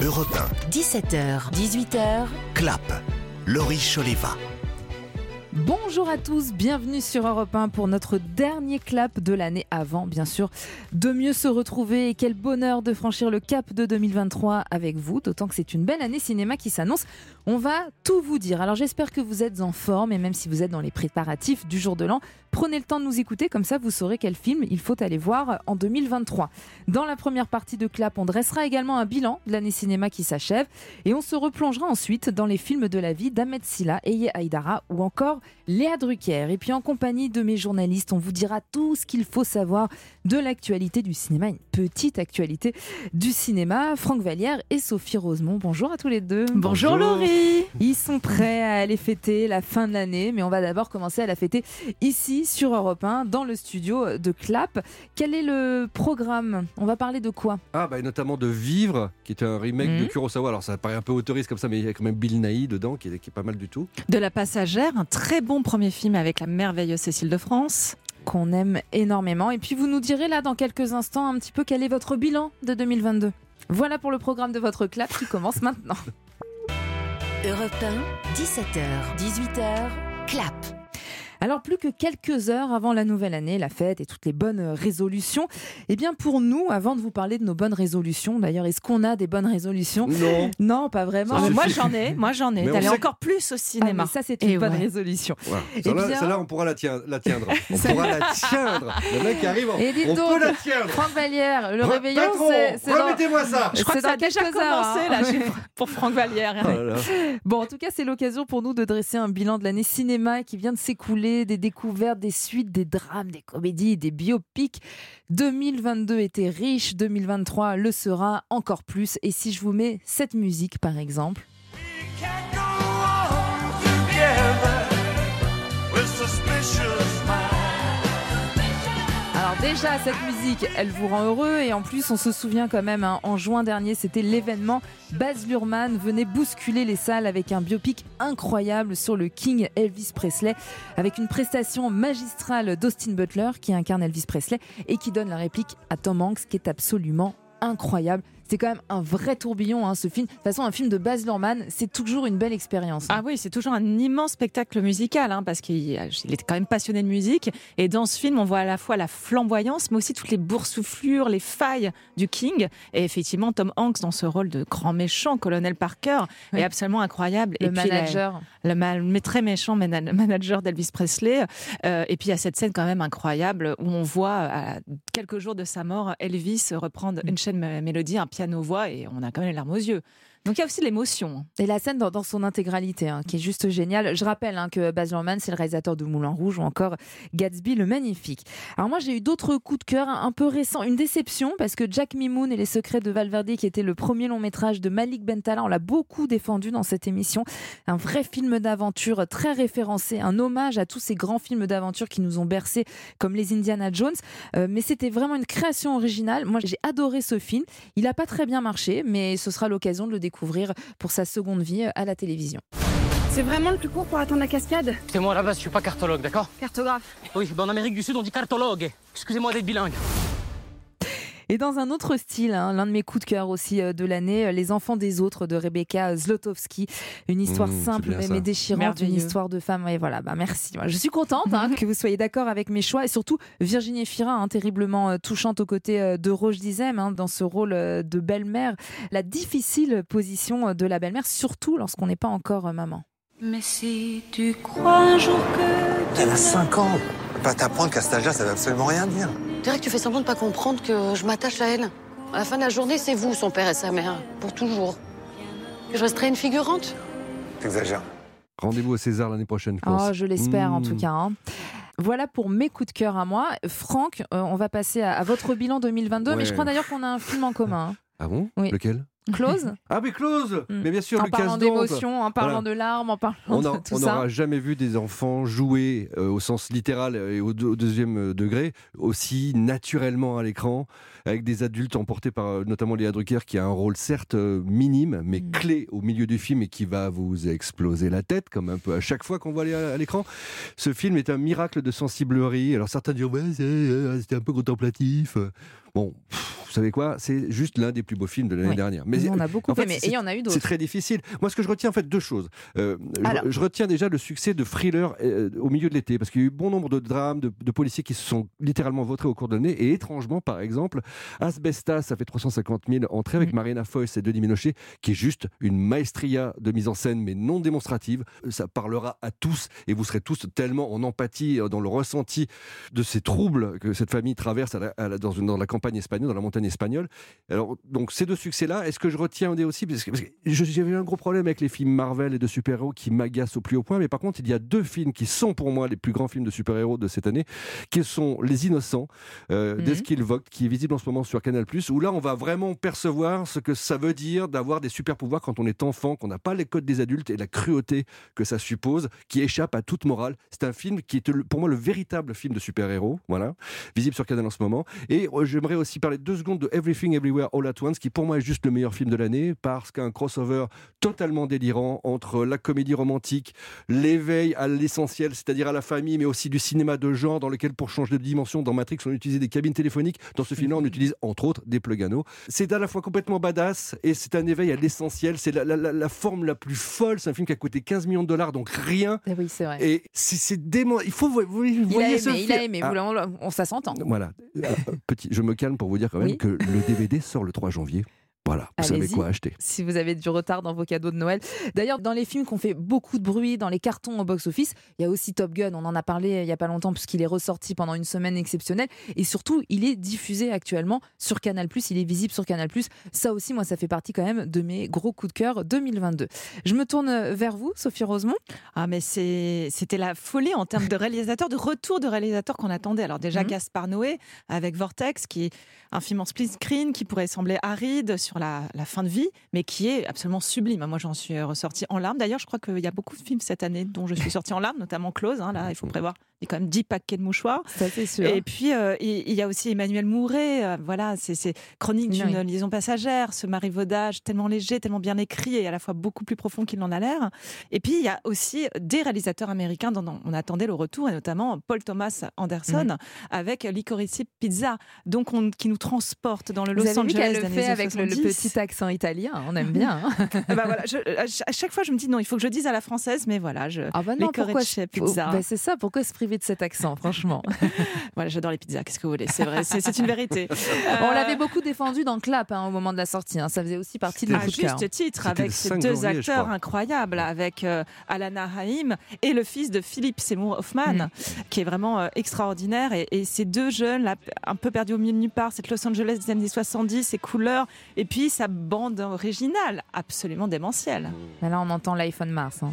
Europe 17h, 18h, 1, Clap, Laurie Choleva. Bonjour à tous, bienvenue sur Europe 1 pour notre dernier clap de l'année avant, bien sûr, de mieux se retrouver et quel bonheur de franchir le cap de 2023 avec vous, d'autant que c'est une belle année cinéma qui s'annonce. On va tout vous dire. Alors j'espère que vous êtes en forme et même si vous êtes dans les préparatifs du jour de l'an, prenez le temps de nous écouter, comme ça vous saurez quel film il faut aller voir en 2023. Dans la première partie de Clap, on dressera également un bilan de l'année cinéma qui s'achève et on se replongera ensuite dans les films de la vie d'Ahmed Silla, Eye Aïdara ou encore Léa Drucker. Et puis en compagnie de mes journalistes, on vous dira tout ce qu'il faut savoir de l'actualité du cinéma, une petite actualité du cinéma. Franck Vallière et Sophie Rosemont, bonjour à tous les deux. Bonjour, Laurie. Ils sont prêts à aller fêter la fin de l'année, mais on va d'abord commencer à la fêter ici sur Europe 1, dans le studio de Clap. Quel est le programme? On va parler de quoi? Ah, bah, notamment de Vivre, qui est un remake de Mhm. Kurosawa. Alors, ça paraît un peu autoriste comme ça, mais il y a quand même Bill Nighy dedans, qui est, qui est pas mal du tout. De la passagère, un très bon premier film avec la merveilleuse Cécile de France. qu'on aime énormément. Et puis vous nous direz là dans quelques instants un petit peu quel est votre bilan de 2022. Voilà pour le programme de votre clap qui commence maintenant. Europe 1, 17h, 18h, clap. Alors plus que quelques heures avant la nouvelle année, la fête et toutes les bonnes résolutions, eh bien pour nous, avant de vous parler de nos bonnes résolutions, d'ailleurs, est-ce qu'on a des bonnes résolutions? Non Non, pas vraiment. Ça Ah, moi j'en ai, moi j'en ai. D'aller encore plus au Ah, cinéma. mais ça, c'est une Et bonne ouais. résolution. voilà. Eh Celle-là, bien- celle-là, on pourra la, tien- la tiendre. On pourra la tiendre. Le mec qui arrive, on, Et dites on donc, peut la tiendre. Franck Vallière, le Re- réveillon, c'est dans... remettez-moi ça Je crois C'est que ça a déjà quelques heures, commencé hein. là pour Franck Vallière. Oh là là. Bon, en tout cas, c'est l'occasion pour nous de dresser un bilan de l'année cinéma qui vient de s'écouler, des découvertes, des suites, des drames, des comédies, des biopics. 2022 était riche, 2023 le sera encore plus. Et si je vous mets cette musique, par exemple. Alors déjà, cette musique, elle vous rend heureux et en plus, on se souvient quand même, hein, en juin dernier, c'était l'événement. Baz Luhrmann venait bousculer les salles avec un biopic incroyable sur le King Elvis Presley, avec une prestation magistrale d'Austin Butler qui incarne Elvis Presley et qui donne la réplique à Tom Hanks, qui est absolument incroyable. C'est quand même un vrai tourbillon, hein, ce film. De toute façon, un film de Baz Luhrmann, c'est toujours une belle expérience. Ah oui, c'est toujours un immense spectacle musical, hein, parce qu'il il est quand même passionné de musique. Et dans ce film, on voit à la fois la flamboyance, mais aussi toutes les boursouflures, les failles du King. Et effectivement, Tom Hanks, dans ce rôle de grand méchant, colonel Parker, Oui. est absolument incroyable. le et puis, la- manager. le mais très méchant mana- manager d'Elvis Presley. Euh, et puis il y a cette scène quand même incroyable où on voit à quelques jours de sa mort Elvis reprendre une chaîne mé- mélodie, un piano-voix et on a quand même les larmes aux yeux. Donc il y a aussi l'émotion. Et la scène dans, son intégralité, hein, qui est juste géniale. Je rappelle hein, que Baz Luhrmann, c'est le réalisateur de Moulin Rouge ou encore Gatsby le Magnifique. Alors moi, j'ai eu d'autres coups de cœur un peu récents. Une déception parce que Jack Mimoun et les secrets de Valverde, qui était le premier long métrage de Malik Bentala, on l'a beaucoup défendu dans cette émission. Un vrai film d'aventure très référencé, un hommage à tous ces grands films d'aventure qui nous ont bercés, comme les Indiana Jones. Euh, mais c'était vraiment une création originale. Moi, j'ai adoré ce film. Il n'a pas très bien marché, mais ce sera l'occasion de le découvrir pour sa seconde vie à la télévision. C'est vraiment le plus court pour atteindre la cascade? C'est moi base, je suis pas cartologue, d'accord? Cartographe. Oui, ben en Amérique du Sud, on dit cartologue. Excusez-moi d'être bilingue. Et dans un autre style, hein, l'un de mes coups de cœur aussi euh, de l'année, euh, Les enfants des autres de Rebecca Zlotowski. Une histoire Mmh, simple mais, déchirante, une histoire de femme. Et voilà, bah merci. Je suis contente hein, que vous soyez d'accord avec mes choix et surtout Virginie Fira, hein, terriblement euh, touchante aux côtés de Roche Dizem hein, dans ce rôle de belle-mère. La difficile position de la belle-mère, surtout lorsqu'on n'est pas encore maman. Mais si tu crois un jour que tu Elle a 5 ans. Pas t'apprendre qu'à cet âge-là, ça veut absolument rien dire. Que tu fais semblant de pas comprendre que je m'attache à elle. À la fin de la journée, c'est vous, son père et sa mère, pour toujours. Que je resterai une figurante? T'exagères. Rendez-vous au César l'année prochaine, je Oh, pense. je l'espère en Mmh. tout cas. hein. Voilà pour mes coups de cœur à moi. Franck, euh, on va passer à, à votre bilan 2022, mais Ouais. je crois d'ailleurs qu'on a un film en commun. hein. Ah bon? Oui. Lequel? Close Ah, mais Close Mm. Mais bien sûr, En parlant d'émotion, en parlant Voilà. de larmes, en parlant On de a- tout on n'aura jamais vu des enfants jouer euh, au sens littéral et au, deux- au deuxième euh, degré aussi naturellement à l'écran. avec des adultes emportés par euh, notamment Léa Drucker, qui a un rôle certes minime, mais Mm. clé au milieu du film et qui va vous exploser la tête, comme un peu à chaque fois qu'on voit aller à l'écran. Ce film est un miracle de sensiblerie. Alors certains diront, ouais, c'était un peu contemplatif. Bon, pff, vous savez quoi C'est juste l'un des plus beaux films de l'année Oui. dernière. Nous, on a beaucoup en fait. Et c'est- il y en a eu d'autres. C'est très difficile. Moi, ce que je retiens, en fait, deux choses. Euh, je- Alors. je, retiens déjà le succès de Thriller euh, au milieu de l'été, parce qu'il y a eu bon nombre de drames, de, de policiers qui se sont littéralement vautrés au cours de l'année. Et étrangement, par exemple, Asbestas, ça fait 350 000 entrées avec Mm. Marina Foïs et Denis Ménochet, qui est juste une maestria de mise en scène, mais non démonstrative. Ça parlera à tous, et vous serez tous tellement en empathie, euh, dans le ressenti de ces troubles que cette famille traverse à la- à la- dans, une- dans la campagne espagnole, dans la montagne espagnole. Alors, donc, ces deux succès-là, est-ce que je retiens aussi? Parce que, que j'avais un gros problème avec les films Marvel et de super-héros qui m'agacent au plus haut point, mais par contre, il y a deux films qui sont pour moi les plus grands films de super-héros de cette année, qui sont Les Innocents, euh, d'Eskil Vogt, qui est visible en ce moment sur Canal+, où là, on va vraiment percevoir ce que ça veut dire d'avoir des super-pouvoirs quand on est enfant, qu'on n'a pas les codes des adultes et la cruauté que ça suppose, qui échappe à toute morale. C'est un film qui est pour moi le véritable film de super-héros, voilà, visible sur Canal en ce moment. Et euh, j'aimerais aussi parler deux secondes de Everything Everywhere All at Once, qui pour moi est juste le meilleur film de l'année, parce qu'un crossover totalement délirant entre la comédie romantique, l'éveil à l'essentiel, c'est-à-dire à la famille, mais aussi du cinéma de genre, dans lequel pour changer de dimension, dans Matrix, on utilisait des cabines téléphoniques. Dans ce film-là, on utilise entre autres des plugano. C'est à la fois complètement badass et c'est un éveil à l'essentiel. C'est la, la- la- la forme la plus folle. C'est un film qui a coûté 15 millions de dollars, donc rien. Eh oui, c'est vrai. Et c'est dément. Il faut vous, vous il a voyez ce aimé, il a aimé. Ah, on, ça s'entend. voilà. Euh, petit, je me calme pour vous dire quand même Oui. que le DVD sort le 3 janvier. Voilà, vous savez Allez-y. quoi acheter. si vous avez du retard dans vos cadeaux de Noël. D'ailleurs, dans les films qui ont fait beaucoup de bruit, dans les cartons au box-office, il y a aussi Top Gun. On en a parlé il y a pas longtemps puisqu'il est ressorti pendant une semaine exceptionnelle. Et surtout, il est diffusé actuellement sur Canal+. Il est visible sur Canal+. Ça aussi, moi, ça fait partie quand même de mes gros coups de cœur 2022. Je me tourne vers vous, Sophie Rosemont. Ah, mais c'était la folie en termes de réalisateurs, de retour de réalisateurs qu'on attendait. Alors, déjà, Mhm. Gaspard Noé avec Vortex, qui est un film en split screen qui pourrait sembler aride sur la, la fin de vie, mais qui est absolument sublime. Moi, j'en suis ressortie en larmes. D'ailleurs, je crois qu'il y a beaucoup de films cette année dont je suis sortie en larmes, notamment Close. hein, là, il faut prévoir. Il y a quand même 10 paquets de mouchoirs. Ça, c'est sûr. Et puis, euh, il y a aussi Emmanuel Mouret. euh, voilà, c'est c'est Chronique d'une Oui. liaison passagère, ce marivaudage tellement léger, tellement bien écrit et à la fois beaucoup plus profond qu'il n'en a l'air. Et puis, il y a aussi des réalisateurs américains dont on attendait le retour, et notamment Paul Thomas Anderson Mhm. avec Licorice Pizza, donc on- qui nous transporte dans le Vous Los avez vu Angeles qu'elle le des fait années avec le, le 70. Petit accent italien. On aime bien. hein. Ah bah voilà, je- à ch- à chaque fois, je me dis non, il faut que je dise à la française, mais voilà, je, Ah bah non, pourquoi Licorice se- Pizza. bah c'est ça, pourquoi se priver de cet accent, franchement? Voilà, j'adore les pizzas. Qu'est-ce que vous voulez C'est vrai, c'est une vérité. On Euh, l'avait beaucoup défendu dans Clap hein, au moment de la sortie. hein. Ça faisait aussi partie de de cœur. juste titre, avec ces 5 deux janvier, je acteurs incroyables, avec euh, Alana Haim et le fils de Philippe Seymour Hoffman, qui est vraiment euh, extraordinaire. Et, et ces deux jeunes, là, un peu perdus au milieu de nulle part, cette Los Angeles des années 70, ses couleurs, et puis sa bande originale, absolument démentielle. Mais là, on entend l'iPhone Mars. hein.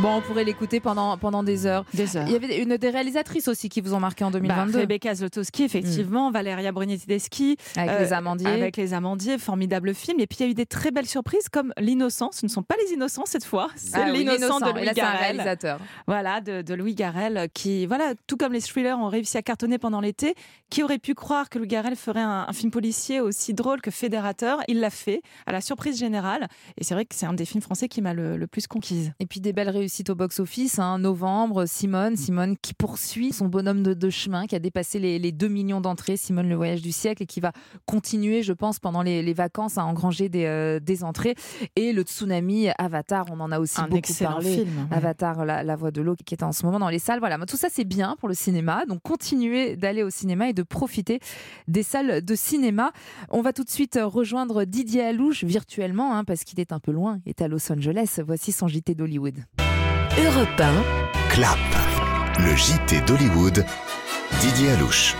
Bon, on pourrait l'écouter pendant, pendant des heures. Des heures. Il y avait une des réalisatrices aussi qui vous ont marqué en Bah, 2022 Rebecca Zlotowski, effectivement, Valeria Bruni-Tedeschi, avec euh, les amandiers. Avec les amandiers, formidable film. Et puis il y a eu des très belles surprises comme L'Innocent. Ce ne sont pas les innocents cette fois, c'est Ah oui, l'Innocent de Louis là, c'est un Garrel. réalisateur. Voilà, de, de Louis Garrel, qui, voilà, tout comme les thrillers ont réussi à cartonner pendant l'été, qui aurait pu croire que Louis Garrel ferait un, un film policier aussi drôle que fédérateur? Il l'a fait, à la surprise générale. Et c'est vrai que c'est un des films français qui m'a le, le plus conquise. Et puis des belles réussites au box-office. Hein. Novembre, Simone, Simone qui poursuit son bonhomme de, de chemin, qui a dépassé les, les 2 millions d'entrées, Simone le voyage du siècle, et qui va continuer, je pense, pendant les, les vacances à engranger des, euh, des entrées. Et le tsunami Avatar, on en a aussi un beaucoup parlé. film. Avatar, la, la voix de l'eau, qui est en ce moment dans les salles. Voilà, tout ça c'est bien pour le cinéma. Donc continuez d'aller au cinéma et de profiter des salles de cinéma. On va tout de suite rejoindre Didier Alouche virtuellement, hein, parce qu'il est un peu loin, il est à Los Angeles. Voici son JT d'Hollywood. Europe 1, Clap. Le JT d'Hollywood. Didier Alouche.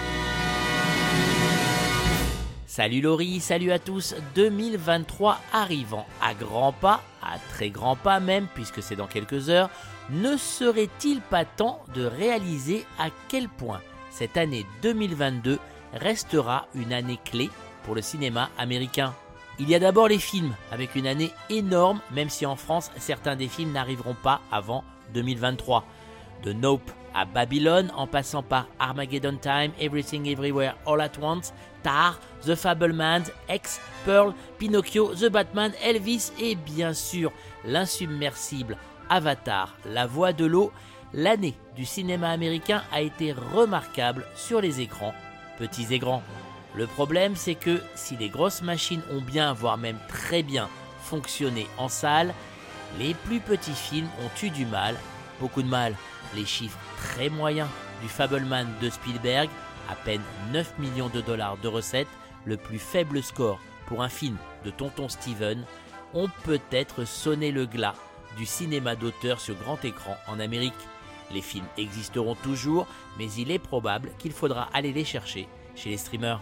Salut Laurie, salut à tous. 2023 arrivant à grands pas, à très grands pas même, puisque c'est dans quelques heures, ne serait-il pas temps de réaliser à quel point cette année 2022 restera une année clé pour le cinéma américain? Il y a d'abord les films, avec une année énorme, même si en France certains des films n'arriveront pas avant 2023. De Nope à Babylone, en passant par Armageddon Time, Everything Everywhere All at Once, Tar, The Fableman, X, Pearl, Pinocchio, The Batman, Elvis et bien sûr l'insubmersible Avatar, La Voix de l'eau, l'année du cinéma américain a été remarquable sur les écrans, petits et grands. Le problème c'est que si les grosses machines ont bien, voire même très bien fonctionné en salle, les plus petits films ont eu du mal, beaucoup de mal. Les chiffres très moyens du Fableman de Spielberg, à peine 9 millions de dollars de recettes, le plus faible score pour un film de Tonton Steven, ont peut-être sonné le glas du cinéma d'auteur sur grand écran en Amérique. Les films existeront toujours, mais il est probable qu'il faudra aller les chercher chez les streamers.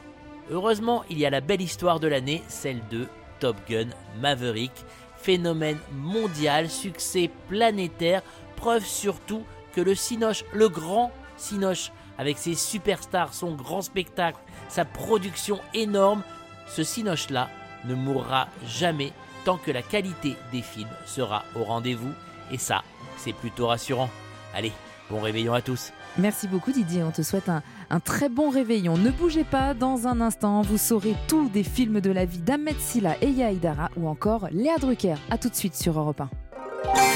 Heureusement, il y a la belle histoire de l'année, celle de Top Gun Maverick, phénomène mondial, succès planétaire, preuve surtout que le Cinoche, le grand Cinoche, avec ses superstars, son grand spectacle, sa production énorme, ce Cinoche-là ne mourra jamais tant que la qualité des films sera au rendez-vous. Et ça, c'est plutôt rassurant. Allez, bon réveillon à tous. Merci beaucoup Didier, on te souhaite un, un, très bon réveillon. Ne bougez pas, dans un instant, vous saurez tout des films de la vie d'Ahmed Silla et Yaïdara ou encore Léa Drucker. A tout de suite sur Europe 1.